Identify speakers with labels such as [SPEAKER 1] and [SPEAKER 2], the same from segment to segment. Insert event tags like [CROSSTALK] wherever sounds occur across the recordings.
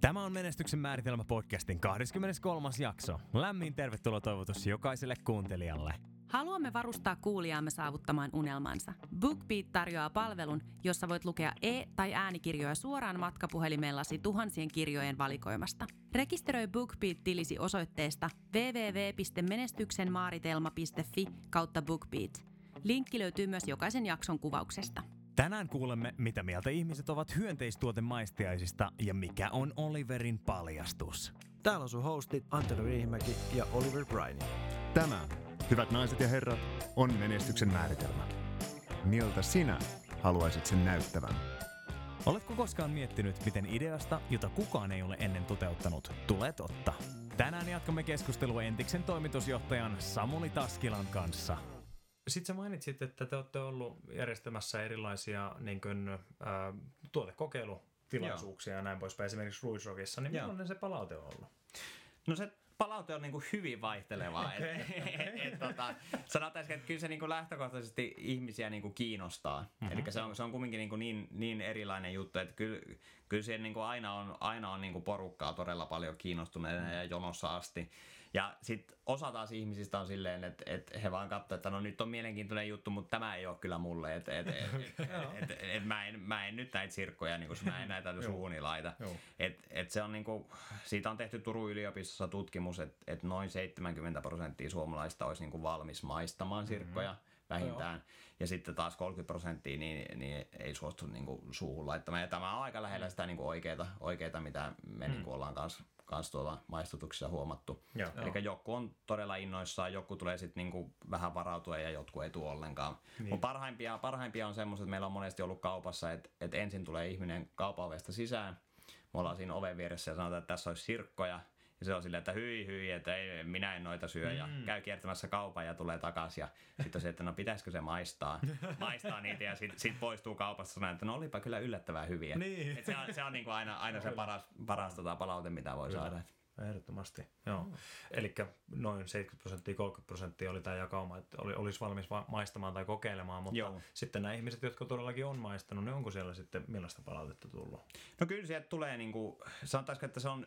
[SPEAKER 1] Tämä on Menestyksen määritelmä podcastin 23. jakso. Lämmin tervetuloa toivotus jokaiselle kuuntelijalle.
[SPEAKER 2] Haluamme varustaa kuulijaamme saavuttamaan unelmansa. BookBeat tarjoaa palvelun, jossa voit lukea e- tai äänikirjoja suoraan matkapuhelimellasi tuhansien kirjojen valikoimasta. Rekisteröi BookBeat-tilisi osoitteesta www.menestyksenmaaritelma.fi kautta BookBeat. Linkki löytyy myös jokaisen jakson kuvauksesta.
[SPEAKER 1] Tänään kuulemme, mitä mieltä ihmiset ovat hyönteistuotemaistiaisista ja mikä on Oliverin paljastus.
[SPEAKER 3] Täällä on sun hostit Antero Riihimäki ja Oliver Briney.
[SPEAKER 4] Tämä, hyvät naiset ja herrat, on menestyksen määritelmä. Miltä sinä haluaisit sen näyttävän?
[SPEAKER 1] Oletko koskaan miettinyt, miten ideasta, jota kukaan ei ole ennen toteuttanut, tulee totta? Tänään jatkamme keskustelua Entiksen toimitusjohtajan Samuli Taskilan kanssa. Sitten sä mainitsit, että te olette ollut järjestämässä erilaisia niin kuin, äh, tuotekokeilutilaisuuksia ja näin poispäin, esimerkiksi Ruisrockissa, niin
[SPEAKER 5] Joo.
[SPEAKER 1] millainen se palaute on ollut?
[SPEAKER 5] No se palaute on niinku hyvin vaihtelevaa.
[SPEAKER 1] Okei,
[SPEAKER 5] et, [LAUGHS] et, tota, sanotaanko, että kyllä se niinku lähtökohtaisesti ihmisiä niinku kiinnostaa. Mm-hmm. Eli se on, se on kumminkin niinku niin, niin erilainen juttu, että kyllä, kyllä siellä niinku aina on, aina on niinku porukkaa todella paljon kiinnostuneena ja jonossa asti. Ja sitten osa taas ihmisistä on silleen, että, että he vaan katsoo, että no nyt on mielenkiintoinen juttu, mutta tämä ei ole kyllä mulle. Että et, et, [LAUGHS] et, et, et, mä, en, mä en nyt näitä sirkkoja, niin kun mä en näitä [LAUGHS] suuni laita.
[SPEAKER 1] Joo.
[SPEAKER 5] Et, et se on niinku, siitä on tehty Turun yliopistossa tutkimus, että et noin 70 prosenttia suomalaista olisi niinku valmis maistamaan sirkkoja vähintään. Ja sitten taas 30 prosenttia niin, niin ei suostu niinku suuhun laittamaan. Ja tämä on aika lähellä sitä niinku oikeita, oikeita, mitä me mm. niinku ollaan kanssa kans tuolla maistutuksissa huomattu.
[SPEAKER 1] Joo.
[SPEAKER 5] Eli joku on todella innoissaan, joku tulee sitten niinku vähän varautua ja jotkut ei tule ollenkaan. Niin. Mutta parhaimpia, parhaimpia on semmoiset, että meillä on monesti ollut kaupassa, että, että ensin tulee ihminen kaupan ovesta sisään. Me ollaan siinä oven vieressä ja sanotaan, että tässä olisi sirkkoja. Ja se on silleen, että hyi hyi, että ei, minä en noita syö. Ja käy kiertämässä kaupan ja tulee takaisin. Ja sitten se, että no pitäisikö se maistaa, maistaa niitä. Ja sitten sit poistuu kaupasta sanoen, että no olipa kyllä yllättävän hyviä.
[SPEAKER 1] Niin.
[SPEAKER 5] Et se on, se on niinku aina, aina se paras, paras tota palaute, mitä voi saada.
[SPEAKER 1] Ehdottomasti, joo. Eli noin 70 prosenttia, 30 prosenttia oli tämä jakauma, että oli, olisi valmis va- maistamaan tai kokeilemaan, mutta
[SPEAKER 5] Joo.
[SPEAKER 1] sitten nämä ihmiset, jotka todellakin on maistanut, niin onko siellä sitten millaista palautetta tullut?
[SPEAKER 5] No kyllä sieltä tulee, niin kuin, sanotaanko, että se on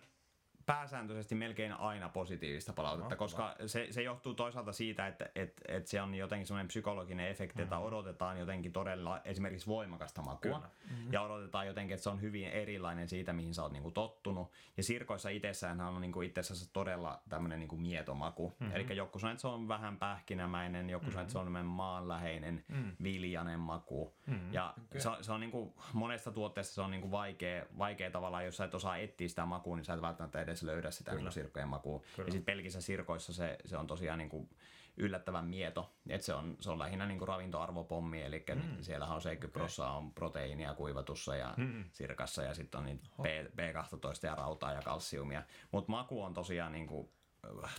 [SPEAKER 5] pääsääntöisesti melkein aina positiivista palautetta, koska se, se johtuu toisaalta siitä, että et, et se on jotenkin semmoinen psykologinen efekti, että odotetaan jotenkin todella esimerkiksi voimakasta makua.
[SPEAKER 1] Kyllä.
[SPEAKER 5] Ja odotetaan jotenkin, että se on hyvin erilainen siitä, mihin sä oot niinku tottunut. Ja sirkoissa itsessään on niinku itse asiassa todella tämmöinen niinku mietomaku. Mm-hmm. Eli joku sanoo, että se on vähän pähkinämäinen, joku sanoo, että se on tämmöinen maanläheinen, viljanen maku. Ja se on, se on niinku, monesta tuotteesta se on niinku vaikea, vaikea tavallaan, jos sä et osaa etsiä sitä makua, niin sä et välttämättä edes löydä sitä niinku sirkkojen makua. Ja sitten pelkissä sirkoissa se, se on tosiaan niinku yllättävän mieto. Et se, on, se on lähinnä niinku ravintoarvopommi, eli mm. siellähän on 70 prosenttia on proteiinia kuivatussa ja mm. sirkassa ja sitten on niitä B, B12 ja rautaa ja kalsiumia. Mutta maku on tosiaan niinku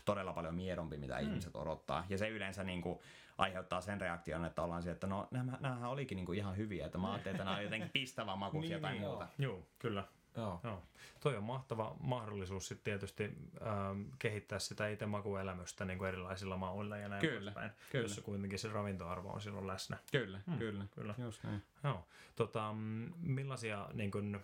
[SPEAKER 5] todella paljon miedompi, mitä mm. ihmiset odottaa. Ja se yleensä niin kuin, aiheuttaa sen reaktion, että ollaan siellä, että no nämä, nämähän olikin niin kuin, ihan hyviä, että mä ajattelin, että nämä on jotenkin pistävä makuisia [LAUGHS] tai muuta.
[SPEAKER 1] Joo, kyllä.
[SPEAKER 3] Joo.
[SPEAKER 1] Joo. Toi on mahtava mahdollisuus sitten tietysti ähm, kehittää sitä itse makuelämystä niin kuin erilaisilla mauilla ja näin
[SPEAKER 5] Kyllä,
[SPEAKER 1] poispäin,
[SPEAKER 5] kyllä.
[SPEAKER 1] jossa kuitenkin se ravintoarvo on silloin läsnä.
[SPEAKER 5] Kyllä, mm. kyllä,
[SPEAKER 1] kyllä.
[SPEAKER 5] Just näin.
[SPEAKER 1] Joo. Tota, mm, millaisia, niin kun,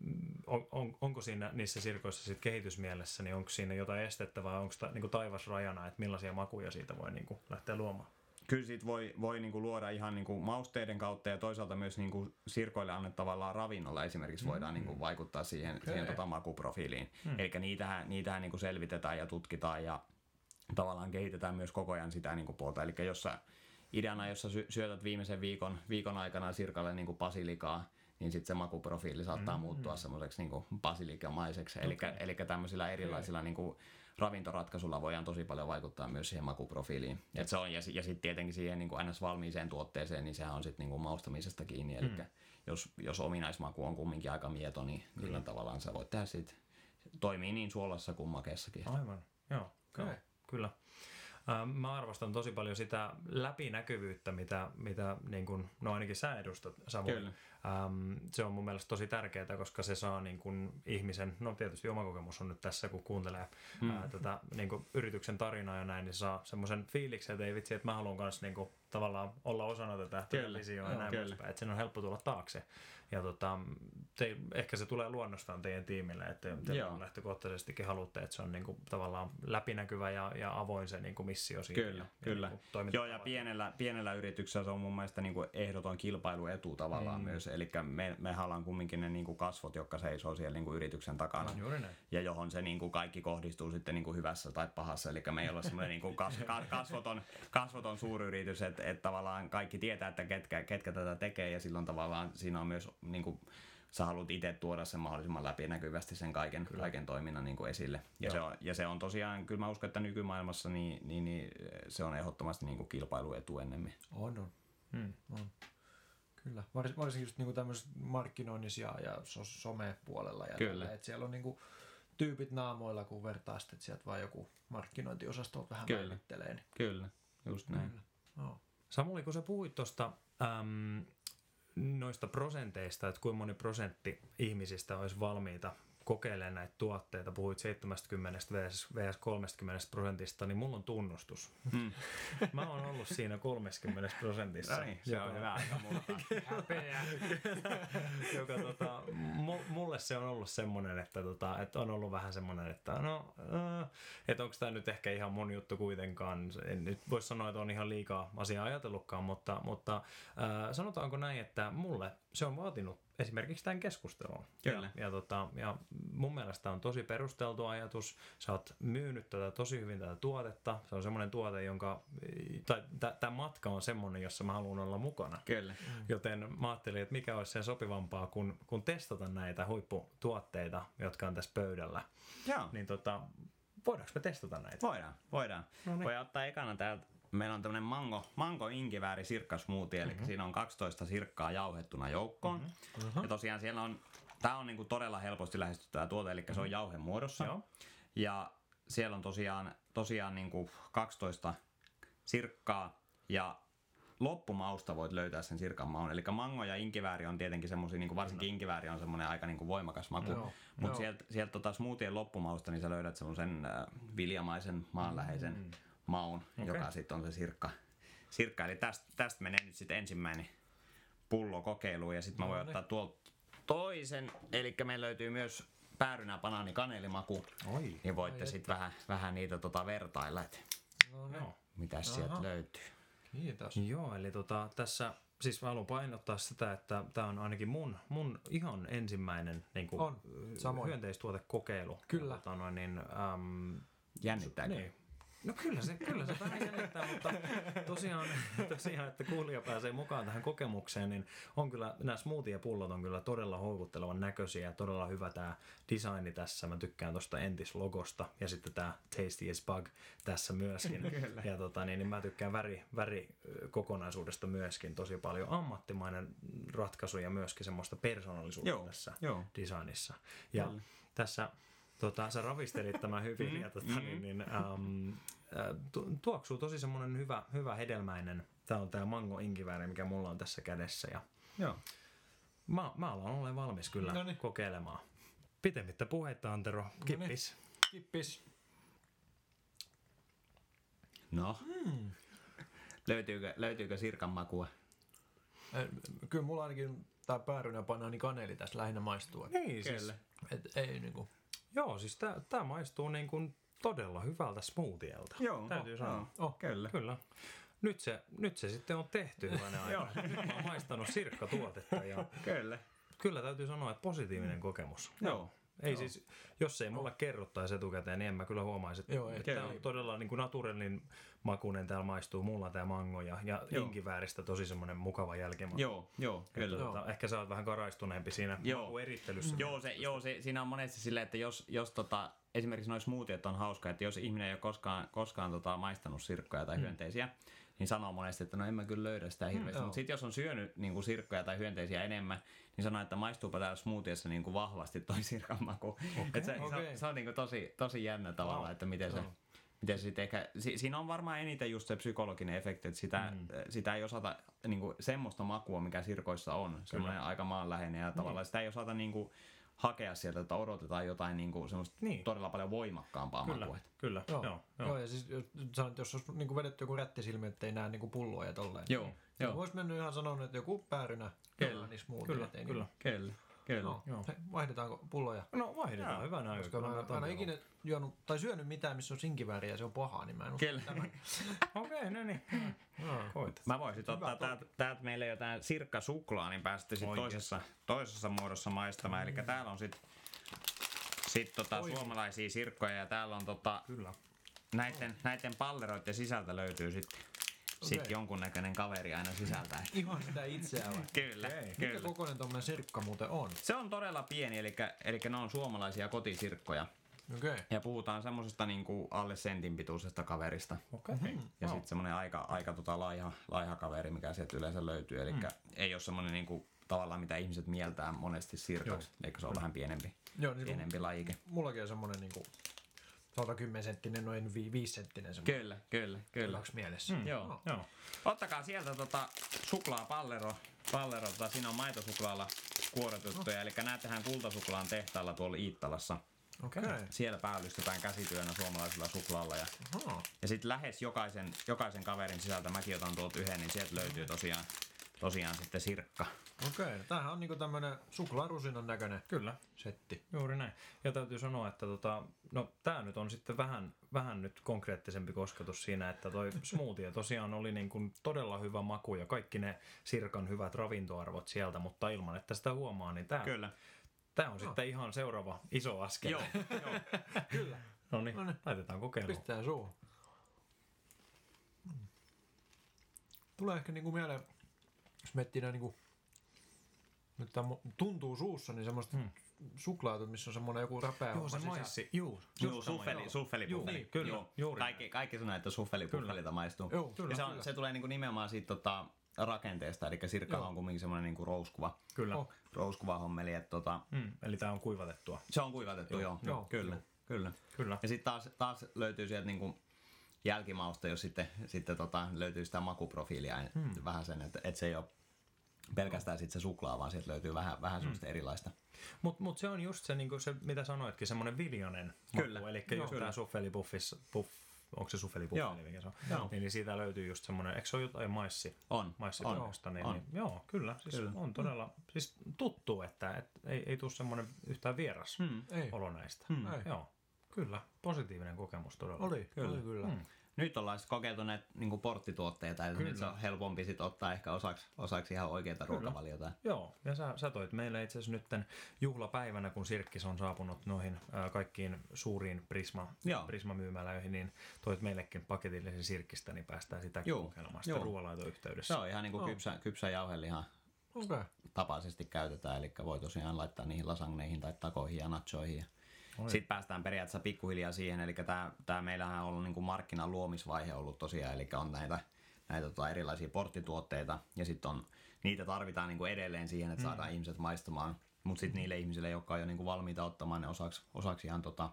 [SPEAKER 1] mm, on, on, onko siinä niissä sirkoissa sit kehitysmielessä, niin onko siinä jotain estettä vai onko ta, niin taivas rajana, että millaisia makuja siitä voi niin lähteä luomaan?
[SPEAKER 5] Kyllä siitä voi, voi niinku luoda ihan niinku mausteiden kautta ja toisaalta myös niinku sirkoille annettavalla ravinnolla esimerkiksi voidaan niinku vaikuttaa siihen, siihen tota makuprofiiliin. Mm. Eli niitähän, niitähän niinku selvitetään ja tutkitaan ja tavallaan kehitetään myös koko ajan sitä niinku puolta. Eli jos sä, ideana, jos sä sy- syötät viimeisen viikon, viikon aikana sirkalle niinku basilikaa, niin sitten se makuprofiili saattaa mm, muuttua semmoiseksi niinku basilikamaiseksi. Eli, eli tämmöisillä erilaisilla niinku ravintoratkaisulla voidaan tosi paljon vaikuttaa myös siihen makuprofiiliin. Et se on, ja, ja sitten tietenkin siihen niinku ns. valmiiseen tuotteeseen, niin sehän on sitten niinku maustamisesta kiinni. Eli mm. jos, jos ominaismaku on kumminkin aika mieto, niin, niin tavallaan sä voit tehdä siitä, toimii niin suolassa kuin makeessakin.
[SPEAKER 1] Aivan, joo.
[SPEAKER 3] Okei.
[SPEAKER 1] joo kyllä. Mä arvostan tosi paljon sitä läpinäkyvyyttä, mitä, mitä niin kun, no ainakin sä edustat, Samuel.
[SPEAKER 5] Kyllä.
[SPEAKER 1] Ähm, se on mun mielestä tosi tärkeää, koska se saa niin kun ihmisen, no tietysti oma kokemus on nyt tässä, kun kuuntelee hmm. ää, tätä niin kun yrityksen tarinaa ja näin, niin saa semmoisen fiiliksen, että ei vitsi, että mä haluan kanssa niin kun tavallaan olla osana tätä televisioa ja näin poispäin, että sen on helppo tulla taakse. Ja tota, te, ehkä se tulee luonnostaan teidän tiimille, että te
[SPEAKER 5] Joo.
[SPEAKER 1] lähtökohtaisestikin haluatte, että se on niinku tavallaan läpinäkyvä ja, ja avoin se niinku missio siinä.
[SPEAKER 5] Kyllä,
[SPEAKER 1] ja,
[SPEAKER 5] kyllä.
[SPEAKER 1] Ja niinku
[SPEAKER 5] Joo, ja pienellä, pienellä yrityksellä se on mun mielestä niin kuin ehdoton kilpailuetu tavallaan mm. myös. Eli me, me ollaan kumminkin ne niin kuin kasvot, jotka seisoo siellä niin kuin yrityksen takana.
[SPEAKER 1] On juuri näin.
[SPEAKER 5] Ja johon se niin kuin kaikki kohdistuu sitten niin kuin hyvässä tai pahassa. Eli me ei ole semmoinen niin kuin kas, ka- kasvoton, kasvoton suuryritys, että, että tavallaan kaikki tietää, että ketkä, ketkä tätä tekee. Ja silloin tavallaan siinä on myös, niin kuin, sä haluat itse tuoda sen mahdollisimman läpinäkyvästi sen kaiken, kaiken toiminnan niin kuin esille. Ja se, on, ja se on tosiaan, kyllä mä uskon, että nykymaailmassa niin, niin, niin se on ehdottomasti niin kuin kilpailuetu ennemmin.
[SPEAKER 6] On, on.
[SPEAKER 1] Hmm.
[SPEAKER 6] on. Kyllä. Vars, varsinkin just niinku tämmöisessä markkinoinnissa ja, ja so, some-puolella. Ja
[SPEAKER 5] Kyllä.
[SPEAKER 6] tällä, että siellä on niinku tyypit naamoilla, kun vertaa sitten, että sieltä vaan joku markkinointiosasto vähän
[SPEAKER 5] Kyllä.
[SPEAKER 6] Niin.
[SPEAKER 5] Kyllä, just näin.
[SPEAKER 6] Kyllä. Joo.
[SPEAKER 1] Samuli, kun sä puhuit tuosta noista prosenteista, että kuinka moni prosentti ihmisistä olisi valmiita kokeilemaan näitä tuotteita, puhuit 70 vs, vs 30 prosentista, niin mulla on tunnustus.
[SPEAKER 5] Mm. [LAUGHS]
[SPEAKER 1] Mä oon ollut siinä 30 prosentissa.
[SPEAKER 5] No niin, se on hyvä aika mulla. [LAUGHS] [LAUGHS]
[SPEAKER 1] joka tota, mu- mulle se on ollut semmoinen, että, tota, että on ollut vähän semmoinen, että no, äh, että onko tämä nyt ehkä ihan mun juttu kuitenkaan. En nyt voi sanoa, että on ihan liikaa asiaa ajatellutkaan, mutta, mutta äh, sanotaanko näin, että mulle se on vaatinut esimerkiksi tämän keskustelun.
[SPEAKER 5] Kyllä.
[SPEAKER 1] Ja, ja, tota, ja mun mielestä on tosi perusteltu ajatus. Sä oot myynyt tätä tosi hyvin tätä tuotetta. Se on semmoinen tuote, jonka, tai tämä matka on semmoinen, jossa mä haluan olla mukana.
[SPEAKER 5] Kyllä.
[SPEAKER 1] Joten mä ajattelin, että mikä olisi sen sopivampaa kuin, kuin testata näitä huipputuotteita, jotka on tässä pöydällä.
[SPEAKER 5] Joo.
[SPEAKER 1] Niin tota, voidaanko me testata näitä?
[SPEAKER 5] Voidaan, voidaan.
[SPEAKER 1] No niin.
[SPEAKER 5] Voi ottaa ekana täältä. Meillä on tämmönen mango, mango inkivääri sirkkasmoothie, eli siinä on 12 sirkkaa jauhettuna joukkoon. Mm-hmm. Ja tosiaan siellä on, tää on niinku todella helposti lähestyttävä tuote, eli se on jauhemuodossa.
[SPEAKER 1] Joo.
[SPEAKER 5] Ja siellä on tosiaan, tosiaan niinku 12 sirkkaa ja loppumausta voit löytää sen sirkan maun. Eli mango ja inkivääri on tietenkin semmoisia, niin varsinkin inkivääri on semmoinen aika niin kuin voimakas maku.
[SPEAKER 6] Joo,
[SPEAKER 5] Mutta sieltä, sieltä tota smoothien loppumausta, niin sä löydät semmoisen äh, viljamaisen, maanläheisen mm. Maun, okay. joka sitten on se sirkka. sirkka. Eli tästä, tästä menee nyt sitten ensimmäinen pullo kokeiluun ja sitten mä voin
[SPEAKER 6] No niin.
[SPEAKER 5] ottaa tuolta toisen. Eli meillä löytyy myös päärynä, banaani, kanelimaku.
[SPEAKER 1] Oi.
[SPEAKER 5] Niin voitte sitten vähän, vähän niitä tota vertailla, että
[SPEAKER 6] No niin.
[SPEAKER 1] Joo.
[SPEAKER 5] mitä sieltä
[SPEAKER 6] Aha.
[SPEAKER 5] löytyy.
[SPEAKER 6] Kiitos.
[SPEAKER 1] Joo, eli tota, tässä siis mä haluan painottaa sitä, että tämä on ainakin mun, mun ihan ensimmäinen niin kuin,
[SPEAKER 6] On, samoin.
[SPEAKER 1] hyönteistuotekokeilu.
[SPEAKER 6] Kyllä.
[SPEAKER 1] Ja Tota, noin, niin, äm,
[SPEAKER 5] Jännittääkö?
[SPEAKER 1] Niin. No kyllä se, kyllä se vähän jännittää, mutta tosiaan, tosiaan, että kuulija pääsee mukaan tähän kokemukseen, niin on kyllä, nämä smoothie-pullot on kyllä todella houkuttelevan näköisiä ja todella hyvä tämä designi tässä. Mä tykkään tuosta entislogosta ja sitten tämä Tasty as Bug tässä myöskin. kyllä. Ja tota, niin, niin mä tykkään väri, väri kokonaisuudesta myöskin tosi paljon. Ammattimainen ratkaisu ja myöskin semmoista persoonallisuutta
[SPEAKER 5] Joo,
[SPEAKER 1] tässä
[SPEAKER 5] joo.
[SPEAKER 1] designissa. Ja tässä Tota, sä ravistelit tämän hyvin ja tota, niin, niin, ähm, äh, tu- tuoksuu tosi semmoinen hyvä, hyvä hedelmäinen. Tämä on tämä mango inkivääri, mikä mulla on tässä kädessä. Ja
[SPEAKER 5] Joo.
[SPEAKER 1] mä, mä alan olen valmis kyllä
[SPEAKER 6] Noniin.
[SPEAKER 1] kokeilemaan. Pitemmittä puheita, Antero. Kippis.
[SPEAKER 6] Kippis.
[SPEAKER 5] No. Löytyykö, löytyykö sirkan makua?
[SPEAKER 6] Eh, Kyllä mulla ainakin tää päärynä ja banaani kaneli tässä lähinnä maistuu.
[SPEAKER 1] Niin, siis,
[SPEAKER 6] et ei niinku.
[SPEAKER 1] Joo, siis tää maistuu niin kuin todella hyvältä smoothielta.
[SPEAKER 5] Joo,
[SPEAKER 1] Täytyy sanoa.
[SPEAKER 6] Oh,
[SPEAKER 5] Kyllä.
[SPEAKER 1] Kyllä. Nyt se, nyt se sitten on tehty hyvänen [LAUGHS] aika. Mä oon maistanut sirkkatuotetta ja
[SPEAKER 5] Kyllä.
[SPEAKER 1] kyllä täytyy sanoa, että positiivinen kokemus.
[SPEAKER 5] Joo.
[SPEAKER 1] Ei siis, jos ei mulle kerrottaisi etukäteen, niin en mä kyllä huomaisi, että,
[SPEAKER 6] Joo,
[SPEAKER 1] että tämä on todella niin kuin naturellinen makuinen täällä maistuu. Mulla tämä mango ja, ja
[SPEAKER 5] Joo.
[SPEAKER 1] inkivääristä tosi semmoinen mukava jälkimaku.
[SPEAKER 5] Joo, joo, kyllä.
[SPEAKER 1] Tota, ehkä sä oot vähän karaistuneempi siinä
[SPEAKER 5] Joo.
[SPEAKER 1] erittelyssä.
[SPEAKER 5] Joo, se, joo se, siinä on monesti silleen, että jos, jos tota, esimerkiksi noin smoothiet on hauska, että jos ihminen ei ole koskaan, koskaan tota, maistanut sirkkoja tai hyönteisiä, niin sanoo monesti, että no en mä kyllä löydä sitä hirveästi.
[SPEAKER 6] joo.
[SPEAKER 5] Mutta sitten jos on syönyt niin kuin sirkkoja tai hyönteisiä enemmän, niin sanoo, että maistuupa täällä smoothiessa niin kuin vahvasti toi [LAUGHS] sirkan maku. Okay, se, se, on, se on niin kuin tosi, tosi jännä tavalla, että miten se...
[SPEAKER 6] Joo.
[SPEAKER 5] Miten se ehkä, si, siinä on varmaan eniten just se psykologinen efekti, että sitä, mm. sitä ei osata niin kuin, semmoista makua, mikä sirkoissa on, semmoinen aika maanläheinen ja tavallaan sitä ei osata niin kuin, hakea sieltä, että odotetaan jotain niin kuin semmoista
[SPEAKER 1] Niin.
[SPEAKER 5] niin. todella paljon voimakkampaa
[SPEAKER 1] Kyllä,
[SPEAKER 5] makua.
[SPEAKER 1] kyllä.
[SPEAKER 6] Joo,
[SPEAKER 1] Joo,
[SPEAKER 6] joo.
[SPEAKER 1] joo.
[SPEAKER 6] ja siis jos, sanot, jos olisi niin vedetty joku rättisilmi, ettei näe niin pulloa ja tolleen.
[SPEAKER 5] Joo,
[SPEAKER 6] Niin
[SPEAKER 5] joo.
[SPEAKER 6] Voisi mennä ihan sanoa, että joku päärynä,
[SPEAKER 5] Kyllä,
[SPEAKER 6] niin smoothie,
[SPEAKER 1] Kyllä, kyllä.
[SPEAKER 5] Kyllä, kyllä.
[SPEAKER 6] Niin,
[SPEAKER 1] Joo.
[SPEAKER 6] Hei, vaihdetaanko pulloja?
[SPEAKER 1] No vaihdetaan, hyvä näin.
[SPEAKER 6] Koska mä, mä en ole ikinä juonut, tai syönyt mitään, missä on sinkivääriä ja se on pahaa, niin mä en.
[SPEAKER 5] Kyllä. [LAUGHS]
[SPEAKER 1] Okei, no niin. Koit.
[SPEAKER 5] Mä voisin ottaa täältä, täältä meille jotain sirkka suklaa, niin pääsette sitten
[SPEAKER 1] Oi,
[SPEAKER 5] toisessa, toisessa muodossa maistamaan. Eli täällä on sitten sit tota suomalaisia sirkkoja ja täällä on tota,
[SPEAKER 1] Kyllä.
[SPEAKER 5] näiden, näiden palleroiden sisältä löytyy sitten sit
[SPEAKER 6] Okei.
[SPEAKER 5] jonkunnäköinen kaveri aina sisältä. [LAUGHS]
[SPEAKER 6] Ihan sitä itseään vai?
[SPEAKER 5] Kyllä.
[SPEAKER 6] Mikä
[SPEAKER 5] kyllä.
[SPEAKER 6] kokoinen tommonen sirkka muuten on?
[SPEAKER 5] Se on todella pieni, eli, eli ne on suomalaisia kotisirkkoja.
[SPEAKER 6] Okay.
[SPEAKER 5] Ja puhutaan semmoisesta niinku alle sentin pituisesta kaverista.
[SPEAKER 1] Okei.
[SPEAKER 5] Ja sitten semmoinen aika, aika tota laiha, laiha kaveri, mikä sieltä yleensä löytyy. Eli mm. ei ole semmoinen niinku, tavallaan mitä ihmiset mieltää monesti sirkaksi, eikö se ole vähän pienempi,
[SPEAKER 6] Joo, niin
[SPEAKER 5] pienempi lajike.
[SPEAKER 6] mullakin on semmonen niinku 110 senttinen, noin 5 senttinen.
[SPEAKER 5] Kyllä, kyllä, kyllä.
[SPEAKER 6] Onks mielessä?
[SPEAKER 5] Mm. Joo.
[SPEAKER 1] Joo.
[SPEAKER 5] Ottakaa sieltä tota suklaapallero. Pallero, tota, siinä on maitosuklaalla kuoretuttuja, eli näettehän kultasuklaan tehtaalla tuolla Iittalassa.
[SPEAKER 6] Okei. Okay.
[SPEAKER 5] Siellä päällystetään käsityönä suomalaisella suklaalla ja. Ja sitten lähes jokaisen, jokaisen kaverin sisältä, mäkin otan tuolta yhden, niin sieltä löytyy tosiaan, tosiaan sitten sirkka.
[SPEAKER 6] Okei. Okay. Tämähän on niinku tämmönen suklaarusinan näköinen
[SPEAKER 1] Kyllä.
[SPEAKER 6] setti.
[SPEAKER 1] Juuri näin. Ja täytyy sanoa, että tota, no, tämä nyt on sitten vähän, vähän nyt konkreettisempi kosketus siinä, että toi [LAUGHS] smoothie tosiaan oli niin kuin todella hyvä maku ja kaikki ne sirkan hyvät ravintoarvot sieltä, mutta ilman, että sitä huomaa, niin tämä,
[SPEAKER 5] Kyllä.
[SPEAKER 1] tämä on sitten ihan seuraava iso askel.
[SPEAKER 5] Joo, joo. [LAUGHS]
[SPEAKER 6] Kyllä.
[SPEAKER 1] No niin,
[SPEAKER 6] No niin.
[SPEAKER 1] laitetaan kokeiluun.
[SPEAKER 6] Pistää suuhun. Mm. Tulee ehkä niinku mieleen, jos miettii nää niinku, nyt tää mu- tuntuu suussa, niin semmoista hmm. suklaatut, missä on semmoinen joku räpeä
[SPEAKER 1] Joo, se maissi. Juu,
[SPEAKER 5] Juu,
[SPEAKER 1] just sama,
[SPEAKER 5] suffeli,
[SPEAKER 1] joo.
[SPEAKER 5] suffeli,
[SPEAKER 1] Juu,
[SPEAKER 5] puffeli.
[SPEAKER 1] niin, kyllä,
[SPEAKER 5] Joo.
[SPEAKER 1] juuri
[SPEAKER 5] Kaikki, kaikki sanoo, että suffeli puffelilta maistuu.
[SPEAKER 6] Joo, kyllä,
[SPEAKER 5] ja se, on,
[SPEAKER 6] kyllä.
[SPEAKER 5] se tulee niinku nimenomaan siitä tota, rakenteesta, eli sirkka
[SPEAKER 6] Joo.
[SPEAKER 5] on kumminkin semmoinen niinku rouskuva,
[SPEAKER 1] Kyllä.
[SPEAKER 6] Oh.
[SPEAKER 5] rouskuva hommeli, että tota,
[SPEAKER 1] Mm, eli tämä on kuivatettua.
[SPEAKER 5] se on kuivatettu, joo. joo,
[SPEAKER 6] joo,
[SPEAKER 5] kyllä, kyllä.
[SPEAKER 1] Kyllä.
[SPEAKER 5] Ja sitten taas, taas löytyy sieltä niinku jälkimausta, jos sitten, sitten tota, löytyy sitä makuprofiilia hmm. vähän sen, että, että se ei ole pelkästään sit se suklaa, vaan sieltä löytyy vähän, vähän semmoista erilaista.
[SPEAKER 1] Mutta mut se on just se, niinku se, mitä sanoitkin, semmoinen viljanen
[SPEAKER 5] Kyllä.
[SPEAKER 1] maku. Eli just tämä suffelipuffis, puff, onko se suffelipuffeli, mikä se on?
[SPEAKER 5] Joo.
[SPEAKER 1] Niin, niin siitä löytyy just semmoinen, eikö se ole jotain maissi?
[SPEAKER 5] On,
[SPEAKER 1] Maissipohjasta, niin,
[SPEAKER 5] on.
[SPEAKER 1] niin, joo, kyllä, siis
[SPEAKER 5] Kyllä.
[SPEAKER 1] on todella, siis tuttu, että et, ei, ei tule semmoinen yhtään vieras
[SPEAKER 5] Hmm.
[SPEAKER 1] Olo näistä.
[SPEAKER 6] Ei.
[SPEAKER 1] Joo, kyllä, positiivinen kokemus todella.
[SPEAKER 6] Oli,
[SPEAKER 5] Kyllä.
[SPEAKER 6] oli kyllä.
[SPEAKER 1] Mm.
[SPEAKER 5] Nyt ollaan sitten kokeiltu näitä niin porttituotteita, että
[SPEAKER 1] Kyllä.
[SPEAKER 5] nyt se on helpompi sit ottaa ehkä osaksi, osaksi ihan oikeita ruokavaliota.
[SPEAKER 1] Joo, ja sä, sä toit meille itse asiassa nytten juhlapäivänä, kun Sirkkis on saapunut noihin ää, kaikkiin suuriin Prisma,
[SPEAKER 5] Joo.
[SPEAKER 1] Prisma-myymälöihin, niin toit meillekin paketillisen Sirkkistä, niin päästään sitä
[SPEAKER 5] Joo,
[SPEAKER 1] kokeilemaan sitten
[SPEAKER 5] joo.
[SPEAKER 1] ruoanlaitoyhteydessä.
[SPEAKER 5] Se on ihan niin kuin kypsä, kypsä jauheliha
[SPEAKER 6] Okei. Okay.
[SPEAKER 5] tapaisesti käytetään, eli voi tosiaan laittaa niihin lasagneihin tai takoihin ja nachoihin. Ja sitten päästään periaatteessa pikkuhiljaa siihen, eli tämä, tämä meillähän on ollut niin kuin markkinan luomisvaihe ollut tosiaan, eli on näitä, näitä tota erilaisia porttituotteita, ja sitten on, niitä tarvitaan niin kuin edelleen siihen, että saadaan mm. ihmiset maistamaan, mutta sitten niille ihmisille, jotka on jo niin kuin valmiita ottamaan ne osaksi, osaksi ihan tota,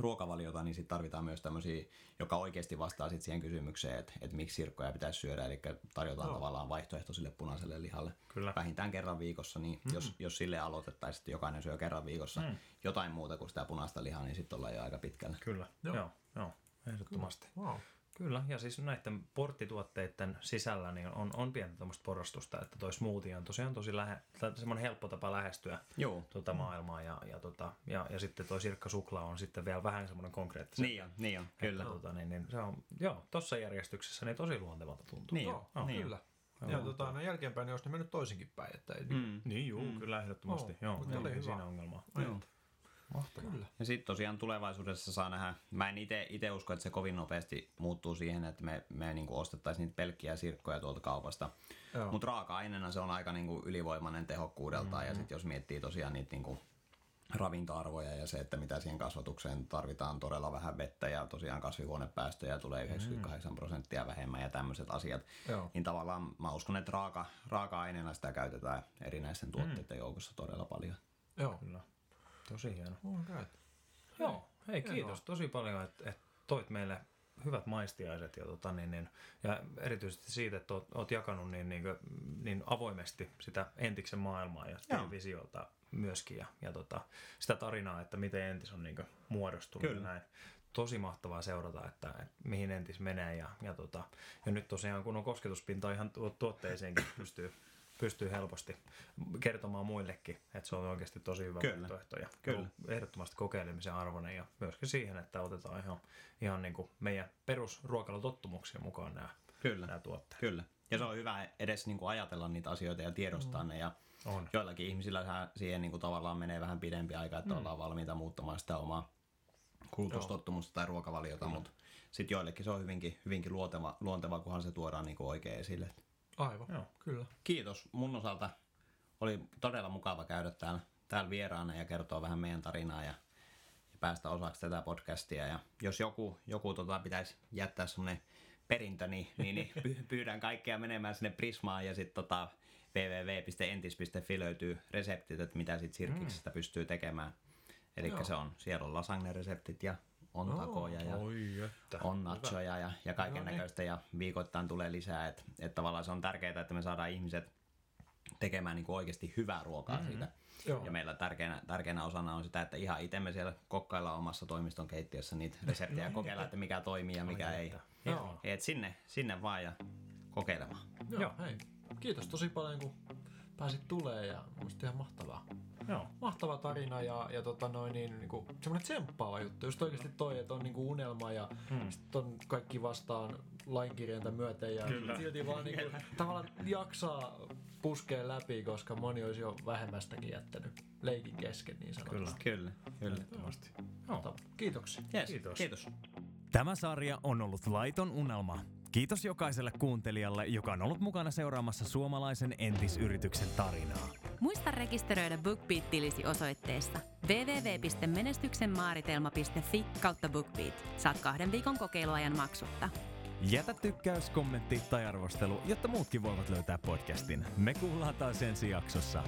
[SPEAKER 5] ruokavaliota, niin sitten tarvitaan myös tämmöisiä, joka oikeasti vastaa sit siihen kysymykseen, että, että miksi sirkkoja pitäisi syödä, eli tarjotaan no. tavallaan vaihtoehto sille punaiselle lihalle
[SPEAKER 1] Kyllä.
[SPEAKER 5] vähintään kerran viikossa, niin mm. jos, jos sille aloitettaisiin, että jokainen syö kerran viikossa mm. jotain muuta kuin sitä punaista lihaa, niin sitten ollaan jo aika pitkällä.
[SPEAKER 1] Kyllä, joo,
[SPEAKER 6] Joo.
[SPEAKER 1] joo, joo ehdottomasti.
[SPEAKER 6] Wow.
[SPEAKER 1] Kyllä, ja siis näiden porttituotteiden sisällä niin on, on pientä tämmöistä porostusta, että toi smoothie on tosiaan tosi lähe, semmoinen helppo tapa lähestyä
[SPEAKER 5] Joo.
[SPEAKER 1] tuota maailmaa, ja, ja, tota, ja, ja sitten toi sirkka suklaa on sitten vielä vähän semmoinen konkreettinen.
[SPEAKER 5] Niin on, niin on, kyllä.
[SPEAKER 1] Että, tota, niin, niin, se on, joo, tossa järjestyksessä niin tosi luontevalta tuntuu.
[SPEAKER 5] Niin
[SPEAKER 6] Joo,
[SPEAKER 1] Joo,
[SPEAKER 5] niin
[SPEAKER 6] kyllä. Ja tota, no jälkeenpäin niin olisi ne mennyt toisinkin päin. Että ei,
[SPEAKER 5] Mm.
[SPEAKER 1] Niin, juu, mm. kyllä ehdottomasti.
[SPEAKER 6] Joo,
[SPEAKER 1] joo,
[SPEAKER 6] mutta
[SPEAKER 1] joo,
[SPEAKER 6] oli
[SPEAKER 1] ei
[SPEAKER 6] hyvä.
[SPEAKER 1] siinä ongelmaa.
[SPEAKER 5] Joo.
[SPEAKER 1] Mahtavaa.
[SPEAKER 6] Kyllä.
[SPEAKER 5] Ja sitten tosiaan tulevaisuudessa saa nähdä, mä en itse usko, että se kovin nopeasti muuttuu siihen, että me, me niinku ostettaisiin niitä pelkkiä sirkkoja tuolta kaupasta. Mutta raaka-aineena se on aika niinku ylivoimainen tehokkuudeltaan, mm-hmm. ja sitten jos miettii tosiaan niitä niinku ravintoarvoja ja se, että mitä siihen kasvatukseen tarvitaan todella vähän vettä ja tosiaan kasvihuonepäästöjä tulee 98 prosenttia vähemmän ja tämmöiset asiat,
[SPEAKER 6] Joo.
[SPEAKER 5] niin tavallaan mä uskon, että raaka, raaka-aineena sitä käytetään erinäisten tuotteiden joukossa todella paljon.
[SPEAKER 6] Joo.
[SPEAKER 1] Kyllä. Tosi hieno.
[SPEAKER 6] Okay.
[SPEAKER 1] Joo, hei
[SPEAKER 6] Hienoa.
[SPEAKER 1] kiitos tosi paljon, että, että toit meille hyvät maistiaiset ja, tota, niin, niin, ja erityisesti siitä, että oot, oot jakanut niin, niin, niin avoimesti sitä Entiksen maailmaa ja teidän visiota myöskin ja, ja tota, sitä tarinaa, että miten Entis on niin muodostunut
[SPEAKER 5] Kyllä.
[SPEAKER 1] näin. Tosi mahtavaa seurata, että, että mihin Entis menee ja, ja, tota, ja nyt tosiaan kun on kosketuspinta ihan tuo- tuotteeseenkin pystyy, pystyy helposti kertomaan muillekin, että se on oikeasti tosi hyvä
[SPEAKER 5] Kyllä.
[SPEAKER 1] vaihtoehto ja
[SPEAKER 5] Kyllä.
[SPEAKER 1] ehdottomasti kokeilemisen arvoinen ja myöskin siihen, että otetaan ihan, ihan niin kuin meidän perusruokailutottumuksia mukaan nämä,
[SPEAKER 5] Kyllä.
[SPEAKER 1] nämä tuotteet.
[SPEAKER 5] Kyllä. Ja se on hyvä edes niin kuin ajatella niitä asioita ja tiedostaa ne. Ja
[SPEAKER 1] On.
[SPEAKER 5] joillakin ihmisillä siihen niin kuin tavallaan menee vähän pidempi aika, että mm. ollaan valmiita muuttamaan sitä omaa kulutustottumusta tai ruokavaliota, mutta sitten joillekin se on hyvinkin, hyvinkin luonteva, luonteva, kunhan se tuodaan niin kuin oikein esille.
[SPEAKER 6] Aivan,
[SPEAKER 1] Joo.
[SPEAKER 6] kyllä.
[SPEAKER 5] Kiitos mun osalta. Oli todella mukava käydä täällä, täällä vieraana ja kertoa vähän meidän tarinaa ja, ja päästä osaksi tätä podcastia. Ja jos joku, joku tota, pitäisi jättää semmoinen perintö, niin, niin, niin [LAUGHS] py- pyydän kaikkia menemään sinne Prismaan ja sitten tota, www.entis.fi löytyy reseptit, että mitä sit sirkiksestä pystyy tekemään. Eli se on, siellä on lasagne-reseptit ja on
[SPEAKER 6] Oo,
[SPEAKER 5] takoja ja
[SPEAKER 1] Oi, että.
[SPEAKER 5] on nachoja ja, ja kaiken näköistä ja viikoittain tulee lisää. Että et tavallaan se on tärkeää, että me saadaan ihmiset tekemään niin kuin oikeasti hyvää ruokaa mm-hmm. siitä.
[SPEAKER 6] Joo.
[SPEAKER 5] Ja meillä tärkeänä, tärkeänä osana on sitä, että ihan itse me siellä kokkaillaan omassa toimiston keittiössä niitä reseptejä ja kokeillaan, että mikä toimii ja mikä ei.
[SPEAKER 6] Joo.
[SPEAKER 5] Et sinne, sinne vaan ja kokeilemaan.
[SPEAKER 6] Joo,
[SPEAKER 1] Joo.
[SPEAKER 6] hei. Kiitos tosi paljon, kun pääsit tulee ja musta ihan mahtavaa.
[SPEAKER 1] Joo.
[SPEAKER 6] Mahtava tarina ja, ja tota noin, niin, niin kuin, semmoinen tsemppaava juttu. Just oikeasti toi, että on niin kuin unelma ja hmm. sit on kaikki vastaan lainkirjainta myöten ja Kyllä. silti vaan [LAUGHS] niin kuin, tavallaan jaksaa puskea läpi, koska moni olisi jo vähemmästäkin jättänyt leikin kesken niin sanotusti.
[SPEAKER 5] Kyllä, kyllä.
[SPEAKER 6] Kyllä. Kiitoksia.
[SPEAKER 5] Yes,
[SPEAKER 1] Kiitos.
[SPEAKER 5] kiitos.
[SPEAKER 1] Tämä sarja on ollut Laiton unelma. Kiitos jokaiselle kuuntelijalle, joka on ollut mukana seuraamassa suomalaisen entisyrityksen tarinaa.
[SPEAKER 2] Muista rekisteröidä BookBeat-tilisi osoitteessa www.menestyksenmaaritelma.fi kautta BookBeat. Saat kahden viikon kokeiluajan maksutta.
[SPEAKER 1] Jätä tykkäys, kommentti tai arvostelu, jotta muutkin voivat löytää podcastin. Me kuullaan taas ensi jaksossa.